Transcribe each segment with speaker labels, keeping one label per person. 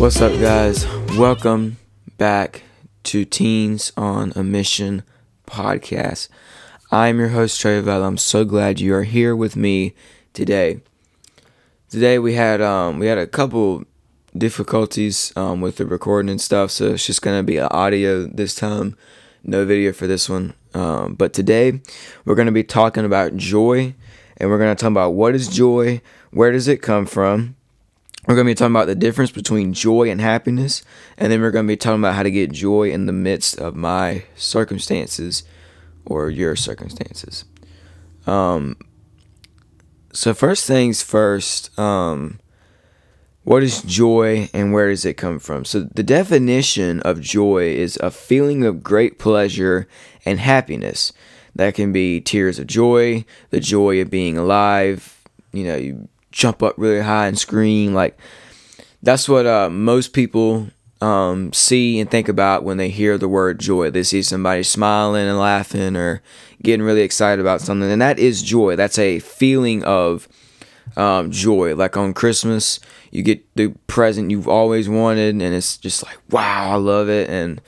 Speaker 1: What's up, guys? Welcome back to Teens on a Mission podcast. I'm your host, Trey Vell. I'm so glad you are here with me today. Today we had um, we had a couple difficulties um, with the recording and stuff, so it's just gonna be audio this time, no video for this one. Um, but today we're gonna be talking about joy, and we're gonna talk about what is joy, where does it come from we're going to be talking about the difference between joy and happiness, and then we're going to be talking about how to get joy in the midst of my circumstances or your circumstances. Um, so, first things first, um, what is joy and where does it come from? So, the definition of joy is a feeling of great pleasure and happiness. That can be tears of joy, the joy of being alive. You know, you jump up really high and scream. Like that's what uh, most people um, see and think about when they hear the word joy. They see somebody smiling and laughing or getting really excited about something, and that is joy. That's a feeling of um, joy. Like on Christmas, you get the present you've always wanted, and it's just like, wow, I love it, and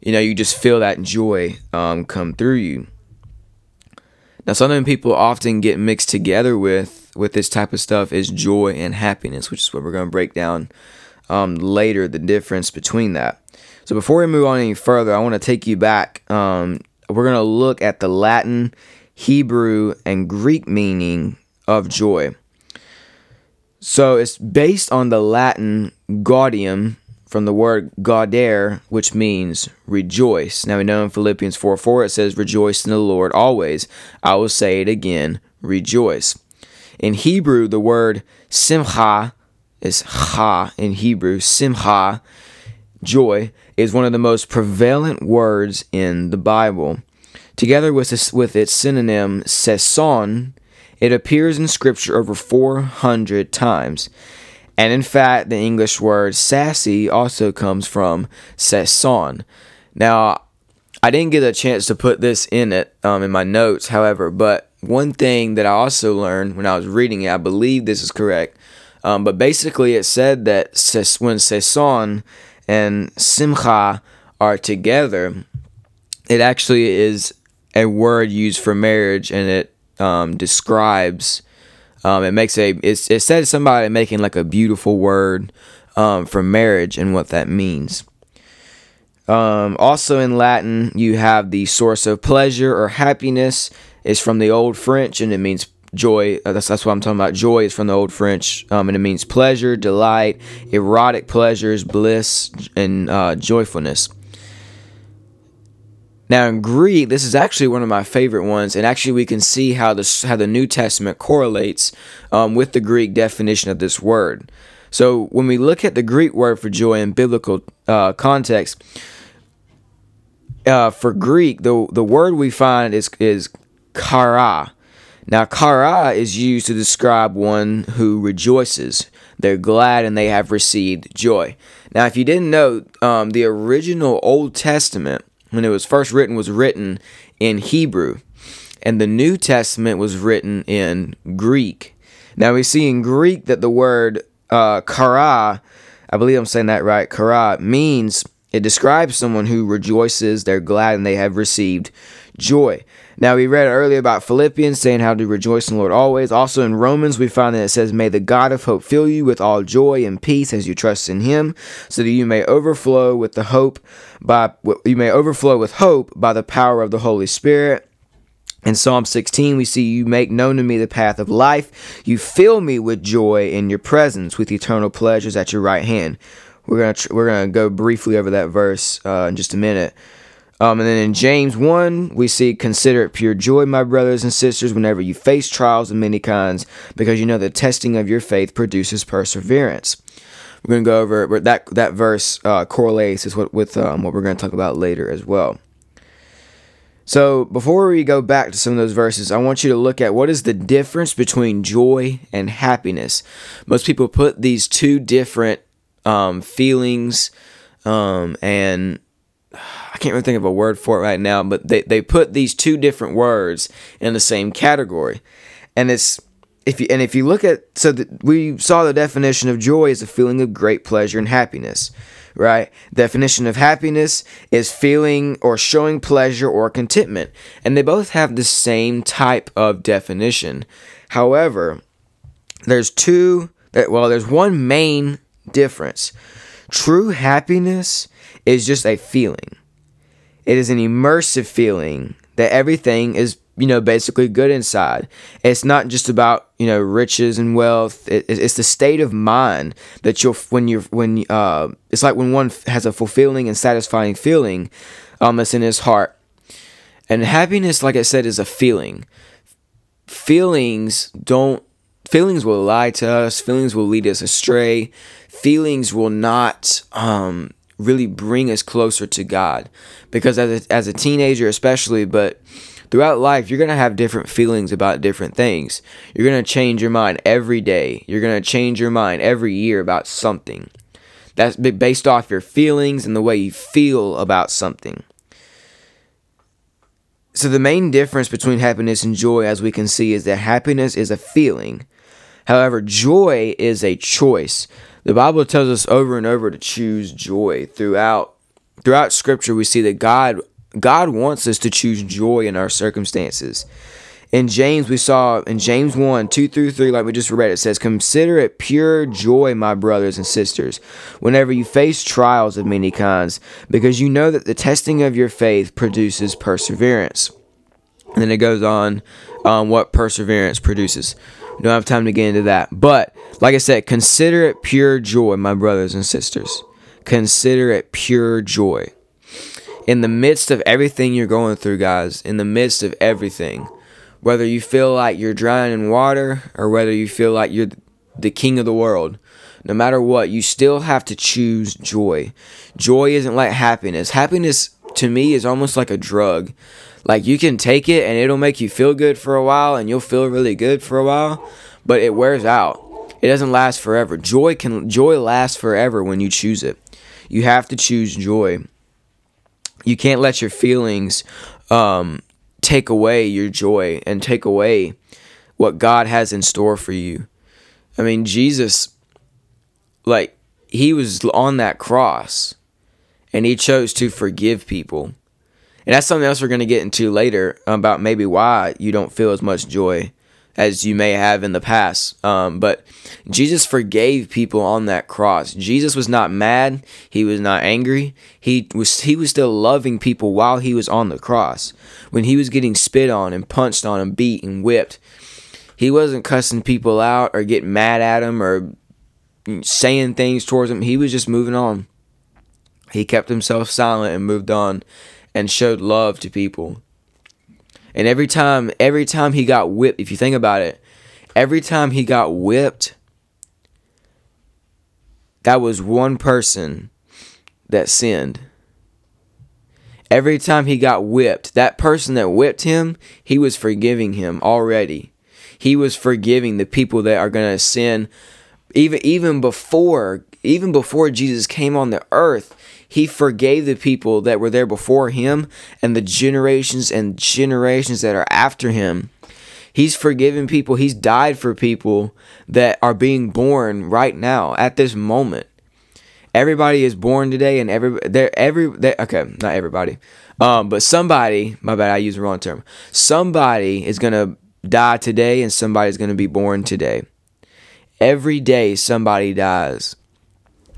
Speaker 1: you know, you just feel that joy um, come through you. Now, something people often get mixed together with with this type of stuff is joy and happiness, which is what we're going to break down um, later, the difference between that. So before we move on any further, I want to take you back. Um, we're going to look at the Latin, Hebrew, and Greek meaning of joy. So it's based on the Latin gaudium from the word gaudere, which means rejoice. Now we know in Philippians 4 4 it says, Rejoice in the Lord always. I will say it again, rejoice. In Hebrew, the word simcha is ha in Hebrew. Simcha, joy, is one of the most prevalent words in the Bible. Together with, this, with its synonym sasson, it appears in Scripture over 400 times. And in fact, the English word sassy also comes from sasson. Now, I didn't get a chance to put this in it um, in my notes, however, but one thing that I also learned when I was reading it, I believe this is correct, um, but basically it said that when Sasson and Simcha are together, it actually is a word used for marriage and it um, describes, um, it makes a, it's, it says somebody making like a beautiful word um, for marriage and what that means. Um, also in Latin, you have the source of pleasure or happiness is from the Old French and it means joy. Uh, that's, that's what I'm talking about. Joy is from the Old French um, and it means pleasure, delight, erotic pleasures, bliss, and uh, joyfulness. Now in Greek, this is actually one of my favorite ones, and actually we can see how the how the New Testament correlates um, with the Greek definition of this word. So when we look at the Greek word for joy in biblical uh, context, uh, for Greek, the the word we find is is kara. Now, kara is used to describe one who rejoices. They're glad and they have received joy. Now, if you didn't know, um, the original Old Testament, when it was first written, was written in Hebrew, and the New Testament was written in Greek. Now, we see in Greek that the word uh, kara, I believe I'm saying that right, kara, means it describes someone who rejoices, they're glad, and they have received joy. Now, we read earlier about Philippians saying how to rejoice in the Lord always. Also in Romans, we find that it says, May the God of hope fill you with all joy and peace as you trust in him, so that you may overflow with the hope by you may overflow with hope by the power of the Holy Spirit. In Psalm 16, we see you make known to me the path of life. You fill me with joy in your presence, with eternal pleasures at your right hand. We're gonna tr- we're gonna go briefly over that verse uh, in just a minute. Um, and then in James 1, we see, Consider it pure joy, my brothers and sisters, whenever you face trials of many kinds, because you know the testing of your faith produces perseverance. We're to go over that that verse uh, correlates with, with um, what we're to talk about later as well. So before we go back to some of those verses, I want you to look at what is the difference between joy and happiness. Most people put these two different um, feelings um, and I can't really think of a word for it right now, but they, they put these two different words in the same category. And it's if you and if you look at so the, we saw the definition of joy is a feeling of great pleasure and happiness right? Definition of happiness is feeling or showing pleasure or contentment. And they both have the same type of definition. However there's two well there's one main difference. True happiness is just a feeling. It is an immersive feeling that everything is you know basically good inside. It's not just about you know riches and wealth. It, it's the state of mind that you'll when you're when uh it's like when one has a fulfilling and satisfying feeling um that's in his heart. And happiness like i said is a feeling. Feelings don't feelings will lie to us feelings will lead us astray feelings will not um really bring us closer to god because as a, as a teenager especially but throughout life, you're going to have different feelings about different things. You're going to change your mind every day. You're going to change your mind every year about something. That's based off your feelings and the way you feel about something. So, the main difference between happiness and joy, as we can see, is that happiness is a feeling. However, joy is a choice. The Bible tells us over and over to choose joy throughout throughout scripture we see that God God wants us to choose joy in our circumstances. In James, we saw in James 1 2 through 3, like we just read, it says, Consider it pure joy, my brothers and sisters, whenever you face trials of many kinds, because you know that the testing of your faith produces perseverance. And then it goes on um, what perseverance produces. Don't have time to get into that. But, like I said, consider it pure joy, my brothers and sisters. Consider it pure joy in the midst of everything you're going through, guys, in the midst of everything, whether you feel like you're drowning in water or whether you feel like you're the king of the world, no matter what, you still have to choose joy. Joy isn't like happiness. Happiness to me is almost like a drug. Like you can take it and it'll make you feel good for a while and you'll feel really good for a while, but it wears out. It doesn't last forever. Joy can joy lasts forever when you choose it. You have to choose joy. You can't let your feelings um, take away your joy and take away what God has in store for you. I mean, Jesus, like, he was on that cross and he chose to forgive people. And that's something else we're going to get into later about maybe why you don't feel as much joy as you may have in the past. Um, but Jesus forgave people on that cross. Jesus was not mad. He was not angry. He was he was still loving people while he was on the cross. When he was getting spit on and punched on and beat and whipped, he wasn't cussing people out or getting mad at them or saying things towards them. He was just moving on. He kept himself silent and moved on and showed love to people. And every time, every time he got whipped, if you think about it, every time he got whipped, that was one person that sinned. Every time he got whipped, that person that whipped him, he was forgiving him already. He was forgiving the people that are going to sin even even before even before Jesus came on the earth he forgave the people that were there before him and the generations and generations that are after him. He's forgiven people. He's died for people that are being born right now at this moment. Everybody is born today, and every they're every they, okay, not everybody, um, but somebody. My bad, I used the wrong term. Somebody is gonna die today, and somebody's gonna be born today. Every day, somebody dies,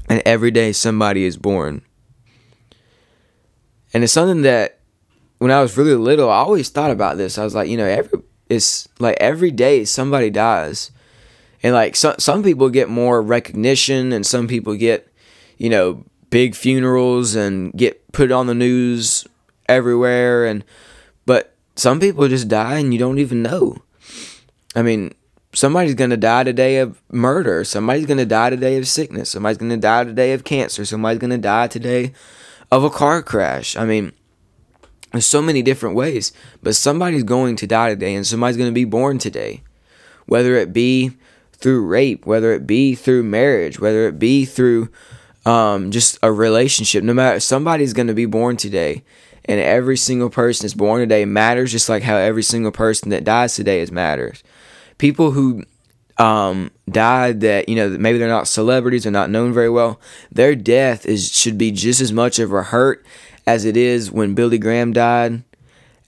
Speaker 1: and every day, somebody is born. And it's something that when I was really little, I always thought about this. I was like, you know, every it's like every day somebody dies. And like some some people get more recognition and some people get, you know, big funerals and get put on the news everywhere and but some people just die and you don't even know. I mean, somebody's going to die today of murder. Somebody's going to die today of sickness. Somebody's going to die today of cancer. Somebody's going to die today of a car crash. I mean, there's so many different ways, but somebody's going to die today and somebody's going to be born today. Whether it be through rape, whether it be through marriage, whether it be through um, just a relationship, no matter, somebody's going to be born today. And every single person that's born today matters just like how every single person that dies today is matters. People who um, died that you know maybe they're not celebrities or not known very well. Their death is should be just as much of a hurt as it is when Billy Graham died,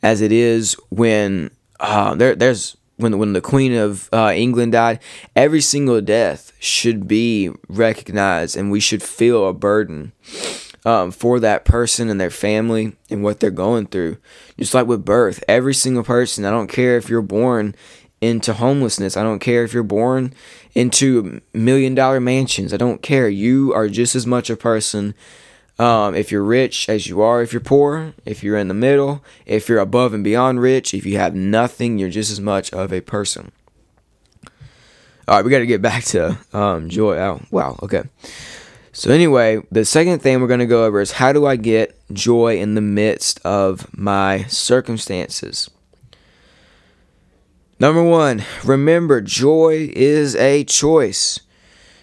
Speaker 1: as it is when uh, there there's when when the Queen of uh, England died. Every single death should be recognized, and we should feel a burden um, for that person and their family and what they're going through. Just like with birth, every single person. I don't care if you're born into homelessness. I don't care if you're born into million dollar mansions. I don't care. You are just as much a person um, if you're rich as you are if you're poor, if you're in the middle, if you're above and beyond rich, if you have nothing, you're just as much of a person. All right, we got to get back to um, joy. Oh, wow, okay. So, anyway, the second thing we're going to go over is how do I get joy in the midst of my circumstances? Number one, remember joy is a choice.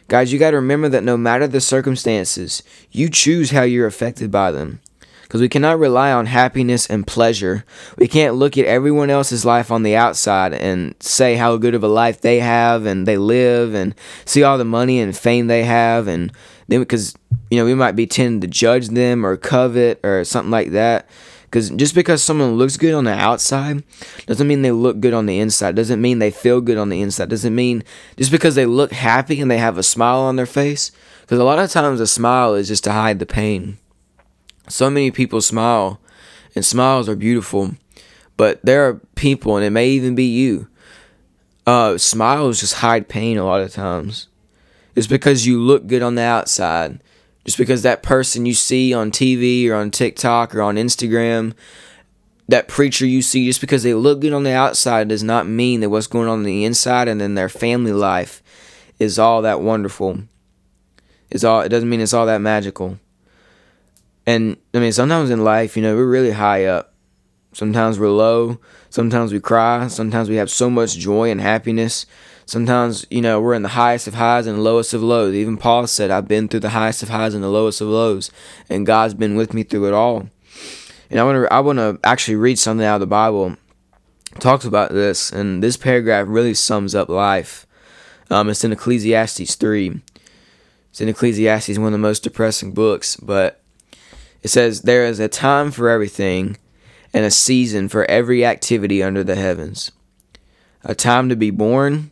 Speaker 1: Guys, you got to remember that no matter the circumstances, you choose how you're affected by them. Because we cannot rely on happiness and pleasure. We can't look at everyone else's life on the outside and say how good of a life they have and they live and see all the money and fame they have. And then, because, you know, we might be tending to judge them or covet or something like that. Because just because someone looks good on the outside doesn't mean they look good on the inside. Doesn't mean they feel good on the inside. Doesn't mean just because they look happy and they have a smile on their face. Because a lot of times a smile is just to hide the pain. So many people smile, and smiles are beautiful. But there are people, and it may even be you. Uh, smiles just hide pain a lot of times. It's because you look good on the outside just because that person you see on TV or on TikTok or on Instagram, that preacher you see, just because they look good on the outside does not mean that what's going on, on the inside and in their family life is all that wonderful. Is all it doesn't mean it's all that magical. And I mean sometimes in life, you know, we're really high up. Sometimes we're low, sometimes we cry, sometimes we have so much joy and happiness sometimes you know we're in the highest of highs and the lowest of lows. Even paul said i've been through the highest of highs and the lowest of lows and god's been with me through it all. And i want to i want to actually read something out of the bible. Talks about this and this paragraph really sums up life. Um, it's in ecclesiastes 3 it's in ecclesiastes one of the most depressing books but it says there is a time for everything and a season for every activity under the heavens. A time to be born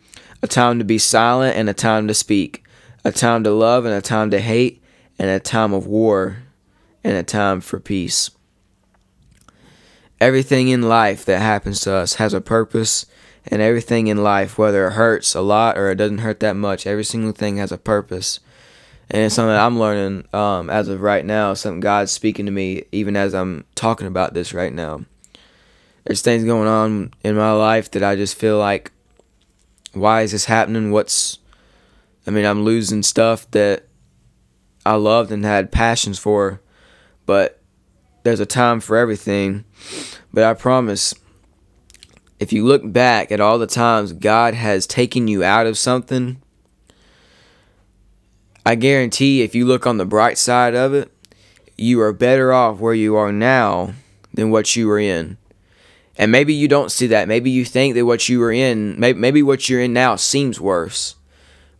Speaker 1: a time to be silent and a time to speak, a time to love and a time to hate, and a time of war and a time for peace. Everything in life that happens to us has a purpose, and everything in life, whether it hurts a lot or it doesn't hurt that much, every single thing has a purpose. And it's something I'm learning um, as of right now, something God's speaking to me even as I'm talking about this right now. There's things going on in my life that I just feel like why is this happening? What's I mean, I'm losing stuff that I loved and had passions for, but there's a time for everything. But I promise if you look back at all the times God has taken you out of something, I guarantee if you look on the bright side of it, you are better off where you are now than what you were in. And maybe you don't see that. Maybe you think that what you were in, maybe, what you're in now seems worse.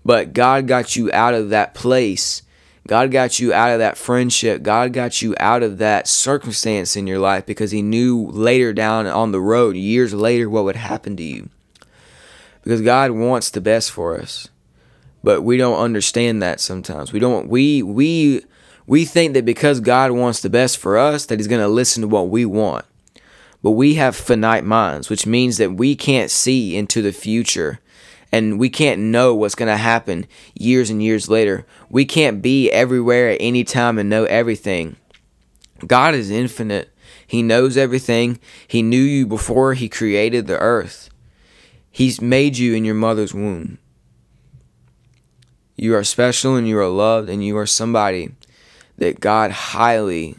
Speaker 1: But God got you out of that place. God got you out of that friendship. God got you out of that circumstance in your life because He knew later down on the road, years later, what would happen to you. Because God wants the best for us. But we don't understand that sometimes. We don't we we we think that because God wants the best for us that he's going to listen to what we want. But we have finite minds, which means that we can't see into the future and we can't know what's going to happen years and years later. We can't be everywhere at any time and know everything. God is infinite. He knows everything. He knew you before He created the earth. He's made you in your mother's womb. You are special and you are loved and you are somebody that God highly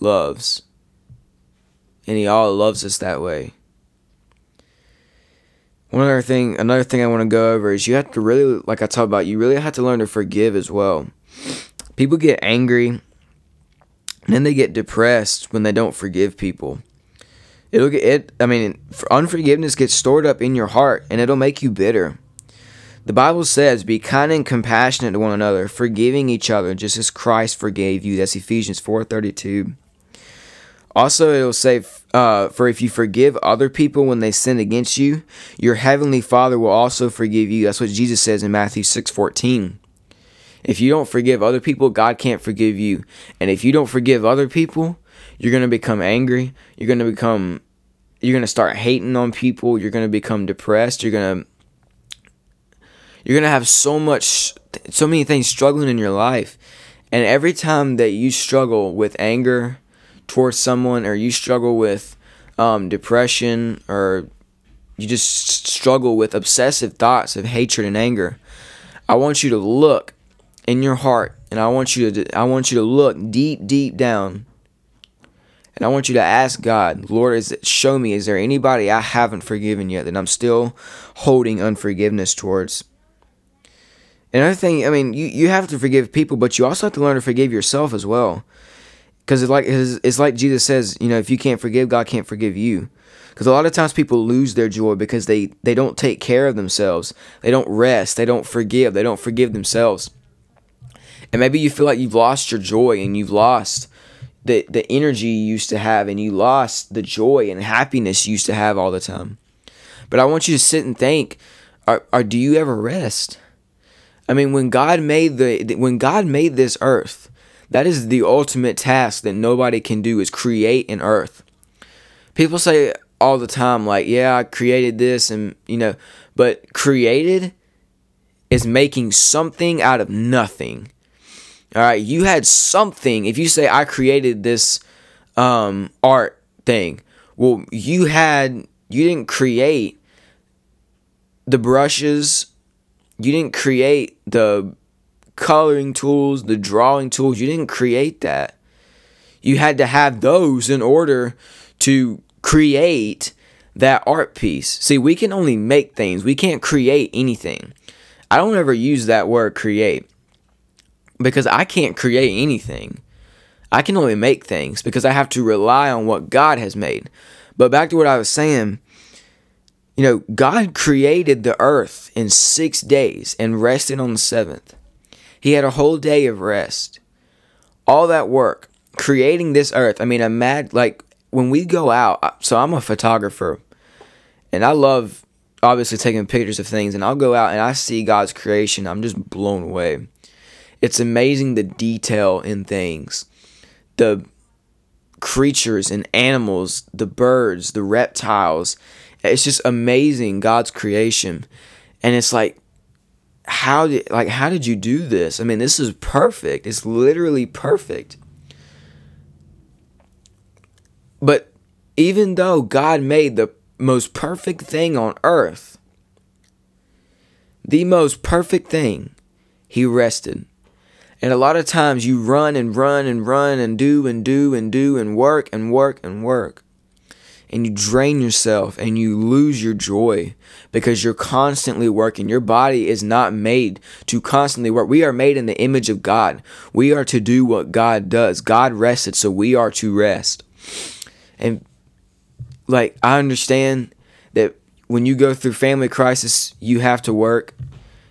Speaker 1: loves. And he all loves us that way. One other thing, another thing I want to go over is you have to really, like I talked about, you really have to learn to forgive as well. People get angry and then they get depressed when they don't forgive people. It'll get it. I mean, unforgiveness gets stored up in your heart and it'll make you bitter. The Bible says, "Be kind and compassionate to one another, forgiving each other, just as Christ forgave you." That's Ephesians four thirty two. Also, it'll say, uh, For if you forgive other people when they sin against you, your heavenly Father will also forgive you. That's what Jesus says in Matthew 6 14. If you don't forgive other people, God can't forgive you. And if you don't forgive other people, you're going to become angry. You're going to become, you're going to start hating on people. You're going to become depressed. You're going to, you're going to have so much, so many things struggling in your life. And every time that you struggle with anger, towards someone or you struggle with um, depression or you just struggle with obsessive thoughts of hatred and anger, I want you to look in your heart and I want you to I want you to look deep deep down and I want you to ask God, Lord, is it, show me is there anybody I haven't forgiven yet that I'm still holding unforgiveness towards? Another thing, I mean, you, you have to forgive people, but you also have to learn to forgive yourself as well because it's like it's like Jesus says, you know, if you can't forgive, God can't forgive you. Because a lot of times people lose their joy because they they don't take care of themselves. They don't rest. They don't forgive. They don't forgive themselves. And maybe you feel like you've lost your joy and you've lost the the energy you used to have and you lost the joy and happiness you used to have all the time. But I want you to sit and think, are, are do you ever rest? I mean, when God made the when God made this earth, that is the ultimate task that nobody can do is create an earth. People say all the time like, "Yeah, I created this and, you know, but created is making something out of nothing." All right, you had something. If you say I created this um art thing, well, you had you didn't create the brushes, you didn't create the coloring tools, the drawing tools. You didn't create that. You had to have those in order to create that art piece. See, we can only make things, we can't create anything. I don't ever use that word create because I can't create anything. I can only make things because I have to rely on what God has made. But back to what I was saying, you know, God created the earth in six days and rested on the seventh. He had a whole day of rest. All that work, creating this earth. I mean, I'm mad. like, when we go out, so I'm a photographer, and I love obviously taking pictures of things, and I'll go out and I see God's creation. I'm just blown away. It's amazing the detail in things, the creatures and animals, the birds, the reptiles. It's just amazing God's creation. And it's like how did like how did you do this? I mean, this is perfect. It's literally perfect. But even though God made the most perfect thing on earth, the most perfect thing, he rested. And a lot of times you run and run and run and do and do and do and work and work and work and you drain yourself and you lose your joy because you're constantly working. Your body is not made to constantly work. We are made in the image of God. We are to do what God does. God rested, so we are to rest. And like I understand that when you go through family crisis, you have to work.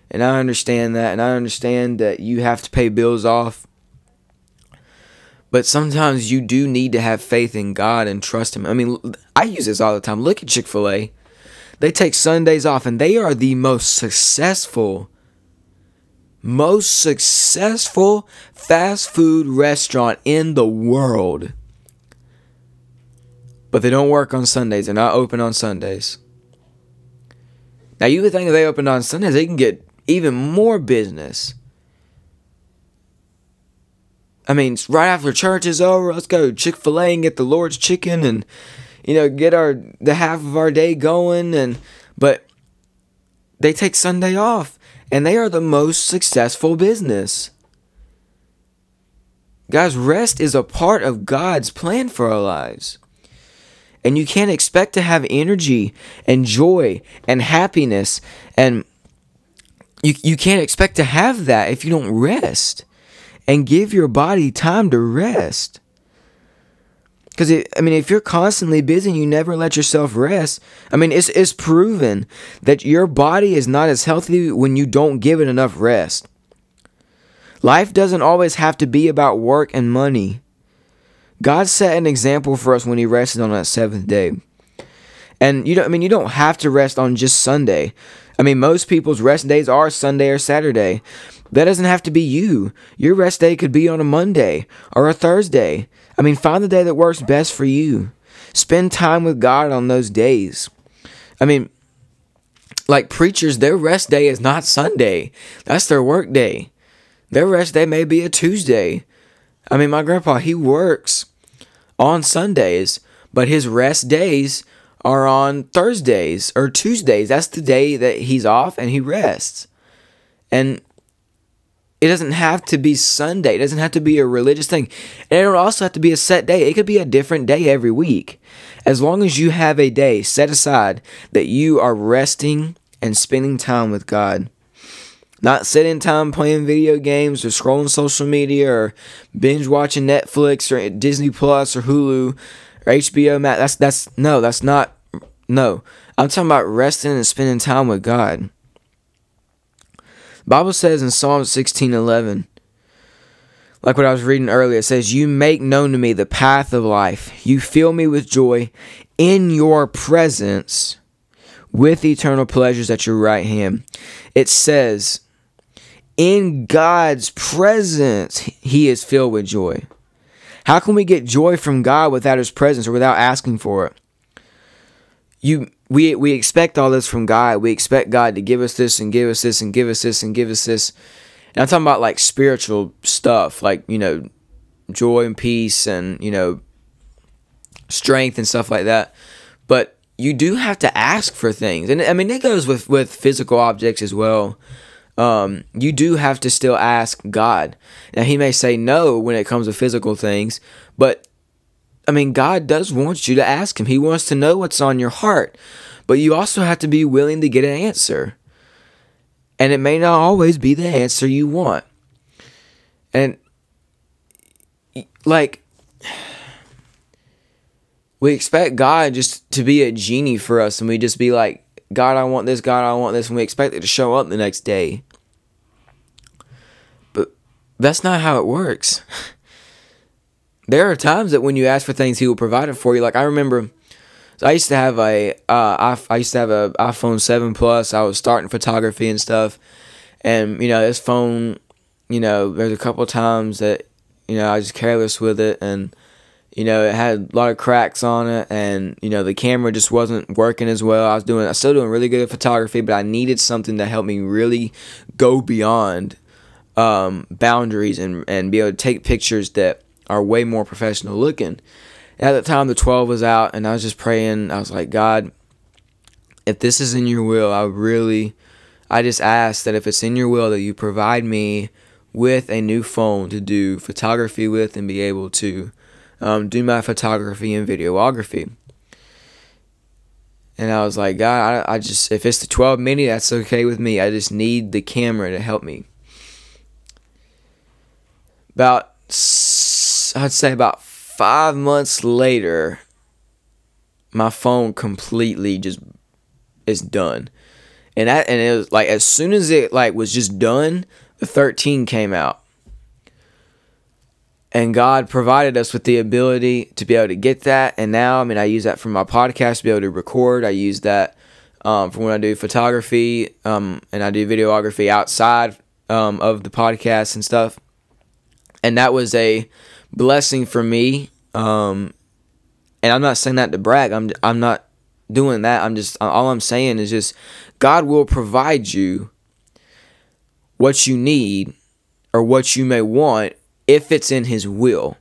Speaker 1: And I understand that and I understand that you have to pay bills off but sometimes you do need to have faith in God and trust Him. I mean, I use this all the time. Look at Chick fil A. They take Sundays off and they are the most successful, most successful fast food restaurant in the world. But they don't work on Sundays. They're not open on Sundays. Now, you would think if they opened on Sundays, they can get even more business. I mean, right after church is over, let's go Chick Fil A and get the Lord's chicken, and you know, get our the half of our day going. And but they take Sunday off, and they are the most successful business. Guys, rest is a part of God's plan for our lives. And you can't expect to have energy and joy and happiness and you, you can't expect to have that if you don't rest and give your body time to rest. Because I mean, if you're constantly busy and you never let yourself rest, I mean, it's it's proven that your body is not as healthy when you don't give it enough rest. Life doesn't always have to be about work and money. God set an example for us when He rested on that seventh day. And you don't, I mean, you don't have to rest on just Sunday. I mean, most people's rest days are Sunday or Saturday. That doesn't have to be you. Your rest day could be on a Monday or a Thursday. I mean, find the day that works best for you. Spend time with God on those days. I mean, like preachers, their rest day is not Sunday. That's their work day. Their rest day may be a Tuesday. I mean, my grandpa, he works on Sundays, but his rest days are on Thursdays or Tuesdays. That's the day that he's off and he rests. And it doesn't have to be Sunday. It doesn't have to be a religious thing. And it also have to be a set day. It could be a different day every week. As long as you have a day set aside that you are resting and spending time with God. Not sitting time playing video games or scrolling social media or binge watching Netflix or Disney Plus or Hulu or HBO Max. That's that's no, that's not no. I'm talking about resting and spending time with God. Bible says in Psalm 16:11 like what I was reading earlier, it says, You make known to me the path of life. You fill me with joy in your presence with eternal pleasures at your right hand. It says, In God's presence, He is filled with joy. How can we get joy from God without His presence or without asking for it? You we we expect all this from God. We expect God to give us this and give us this and give us this and give us this. And I'm talking about like spiritual stuff, like you know, joy and peace and you know, strength and stuff like that. But you do have to ask for things, and I mean it goes with with physical objects as well. Um, you do have to still ask God. Now He may say no when it comes to physical things, but I mean, God does want you to ask Him. He wants to know what's on your heart. But you also have to be willing to get an answer. And it may not always be the answer you want. And, like, we expect God just to be a genie for us. And we just be like, God, I want this. God, I want this. And we expect it to show up the next day. But that's not how it works. there are times that when you ask for things, he will provide it for you. Like I remember, so I used to have a, uh, I, I used to have a iPhone seven plus. I was starting photography and stuff, and you know this phone, you know, there's a couple times that you know I was careless with it, and you know it had a lot of cracks on it, and you know the camera just wasn't working as well. I was doing, I was still doing really good at photography, but I needed something to help me really go beyond um, boundaries and and be able to take pictures that are way more professional looking. At the time, the 12 was out, and I was just praying. I was like, God, if this is in your will, I really, I just ask that if it's in your will, that you provide me with a new phone to do photography with and be able to um, do my photography and videography. And I was like, God, I, I just, if it's the 12 mini, that's okay with me. I just need the camera to help me. About I'd say about five months later, my phone completely just is done. And that and it was like as soon as it like was just done, the 13 came out. And God provided us with the ability to be able to get that. And now, I mean, I use that for my podcast to be able to record. I use that um, for when I do photography um, and I do videography outside um, of the podcast and stuff. And that was a blessing for me. Um, and I'm not saying that to brag. I'm I'm not doing that. I'm just all I'm saying is just God will provide you what you need or what you may want if it's in his will.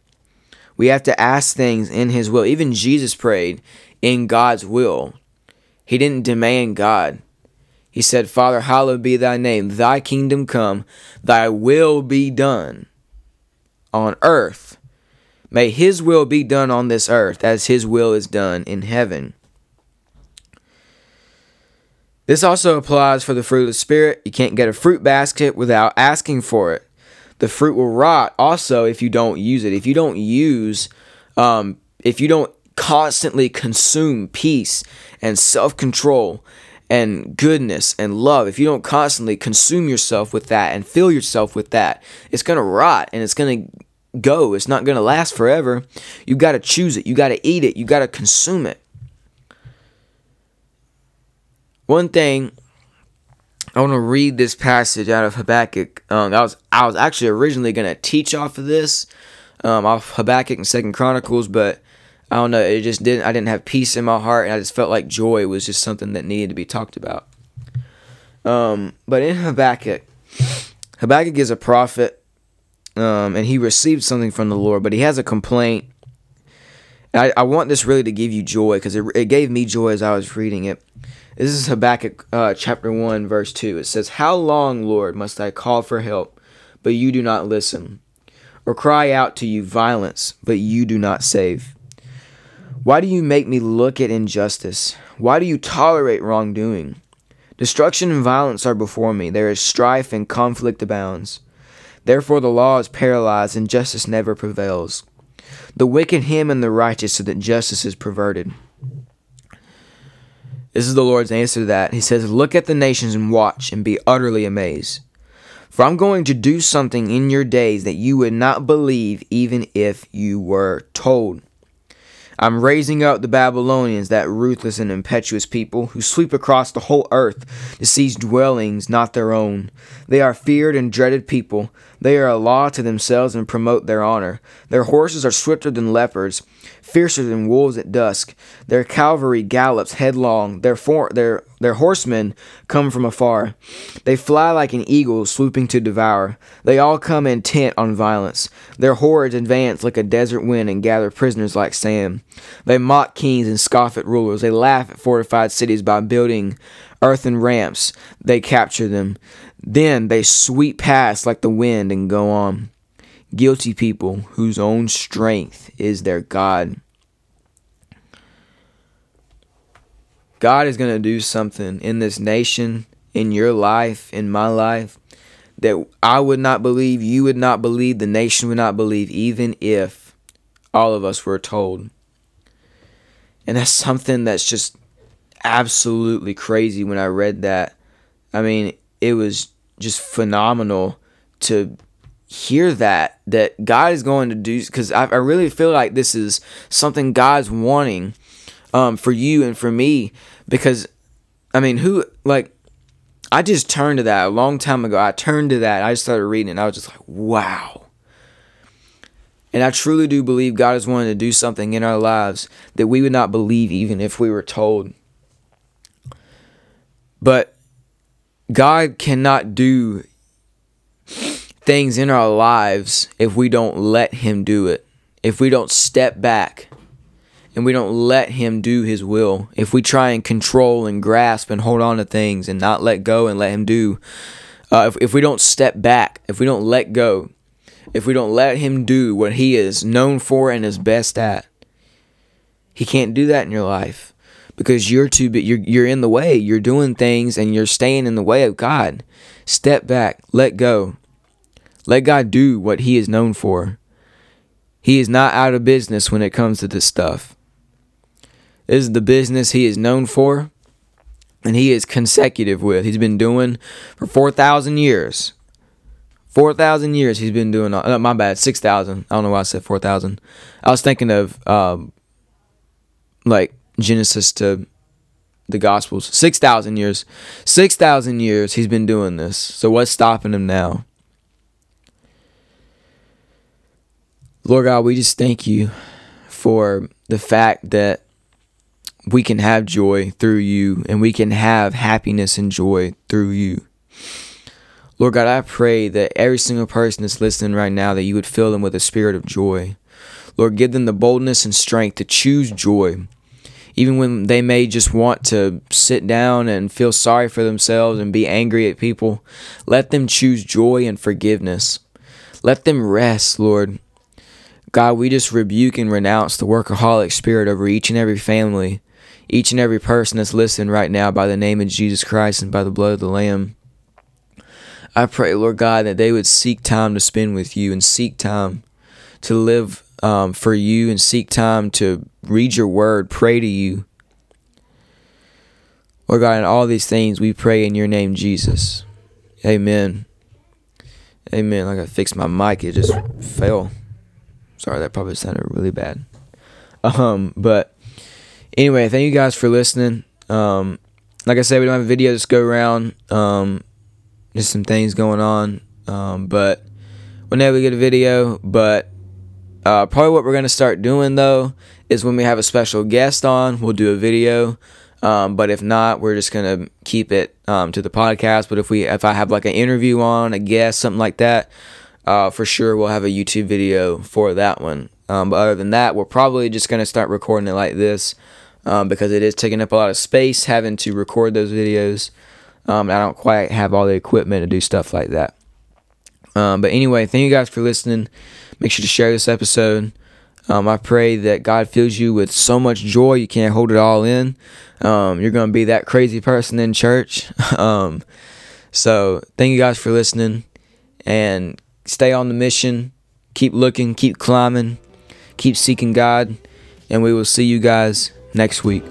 Speaker 1: We have to ask things in his will. Even Jesus prayed in God's will. He didn't demand God. He said, Father, hallowed be thy name, thy kingdom come, thy will be done on earth. May his will be done on this earth as his will is done in heaven. This also applies for the fruit of the Spirit. You can't get a fruit basket without asking for it. The fruit will rot also if you don't use it. If you don't use, um, if you don't constantly consume peace and self control and goodness and love, if you don't constantly consume yourself with that and fill yourself with that, it's going to rot and it's going to go. It's not going to last forever. You got to choose it. You got to eat it. You got to consume it. One thing I want to read this passage out of Habakkuk. Um, I was I was actually originally going to teach off of this, um, off Habakkuk and Second Chronicles, but I don't know. It just didn't. I didn't have peace in my heart, and I just felt like joy was just something that needed to be talked about. Um, but in Habakkuk, Habakkuk is a prophet, um, and he received something from the Lord, but he has a complaint. I, I want this really to give you joy because it, it gave me joy as I was reading it. This is Habakkuk uh, chapter 1, verse 2. It says, How long, Lord, must I call for help, but you do not listen? Or cry out to you violence, but you do not save? Why do you make me look at injustice? Why do you tolerate wrongdoing? Destruction and violence are before me. There is strife and conflict abounds. Therefore the law is paralyzed and justice never prevails. The wicked him and the righteous so that justice is perverted. This is the Lord's answer to that. He says, Look at the nations and watch and be utterly amazed. For I'm going to do something in your days that you would not believe even if you were told. I'm raising up the Babylonians, that ruthless and impetuous people, who sweep across the whole earth to seize dwellings not their own. They are feared and dreaded people. They are a law to themselves and promote their honor. Their horses are swifter than leopards, fiercer than wolves at dusk. Their cavalry gallops headlong. Their for- their their horsemen come from afar. They fly like an eagle swooping to devour. They all come intent on violence. Their hordes advance like a desert wind and gather prisoners like sand. They mock kings and scoff at rulers. They laugh at fortified cities by building earthen ramps. They capture them. Then they sweep past like the wind and go on. Guilty people whose own strength is their God. God is going to do something in this nation, in your life, in my life, that I would not believe, you would not believe, the nation would not believe, even if all of us were told. And that's something that's just absolutely crazy when I read that. I mean, it was just phenomenal to hear that that God is going to do because I, I really feel like this is something God's wanting um, for you and for me because I mean who like I just turned to that a long time ago. I turned to that. I just started reading and I was just like wow. And I truly do believe God is wanting to do something in our lives that we would not believe even if we were told. But God cannot do things in our lives if we don't let Him do it. If we don't step back and we don't let Him do His will. If we try and control and grasp and hold on to things and not let go and let Him do. Uh, if, if we don't step back, if we don't let go, if we don't let Him do what He is known for and is best at, He can't do that in your life because you're too big. You're you're in the way. You're doing things and you're staying in the way of God. Step back. Let go. Let God do what He is known for. He is not out of business when it comes to this stuff. This is the business He is known for, and He is consecutive with. He's been doing for four thousand years. Four thousand years He's been doing. Uh, my bad, six thousand. I don't know why I said four thousand. I was thinking of um, like Genesis to the Gospels. 6,000 years. 6,000 years he's been doing this. So what's stopping him now? Lord God, we just thank you for the fact that we can have joy through you and we can have happiness and joy through you. Lord God, I pray that every single person that's listening right now, that you would fill them with a spirit of joy. Lord, give them the boldness and strength to choose joy even when they may just want to sit down and feel sorry for themselves and be angry at people, let them choose joy and forgiveness. Let them rest, Lord. God, we just rebuke and renounce the workaholic spirit over each and every family, each and every person that's listening right now by the name of Jesus Christ and by the blood of the Lamb. I pray, Lord God, that they would seek time to spend with you and seek time to live um, for you and seek time to read your word, pray to you. Lord God, in all these things we pray in your name, Jesus. Amen. Amen. Like I fixed my mic, it just fell. Sorry, that probably sounded really bad. Um, but anyway, thank you guys for listening. Um, like I said, we don't have a video to go around. Um, just some things going on. Um, but whenever we get a video, but uh, probably what we're gonna start doing though is when we have a special guest on, we'll do a video. Um, but if not, we're just gonna keep it um, to the podcast. But if we, if I have like an interview on, a guest, something like that, uh, for sure we'll have a YouTube video for that one. Um, but other than that, we're probably just gonna start recording it like this um, because it is taking up a lot of space having to record those videos. Um, I don't quite have all the equipment to do stuff like that. Um, but anyway, thank you guys for listening. Make sure to share this episode. Um, I pray that God fills you with so much joy you can't hold it all in. Um, you're going to be that crazy person in church. um, so, thank you guys for listening and stay on the mission. Keep looking, keep climbing, keep seeking God, and we will see you guys next week.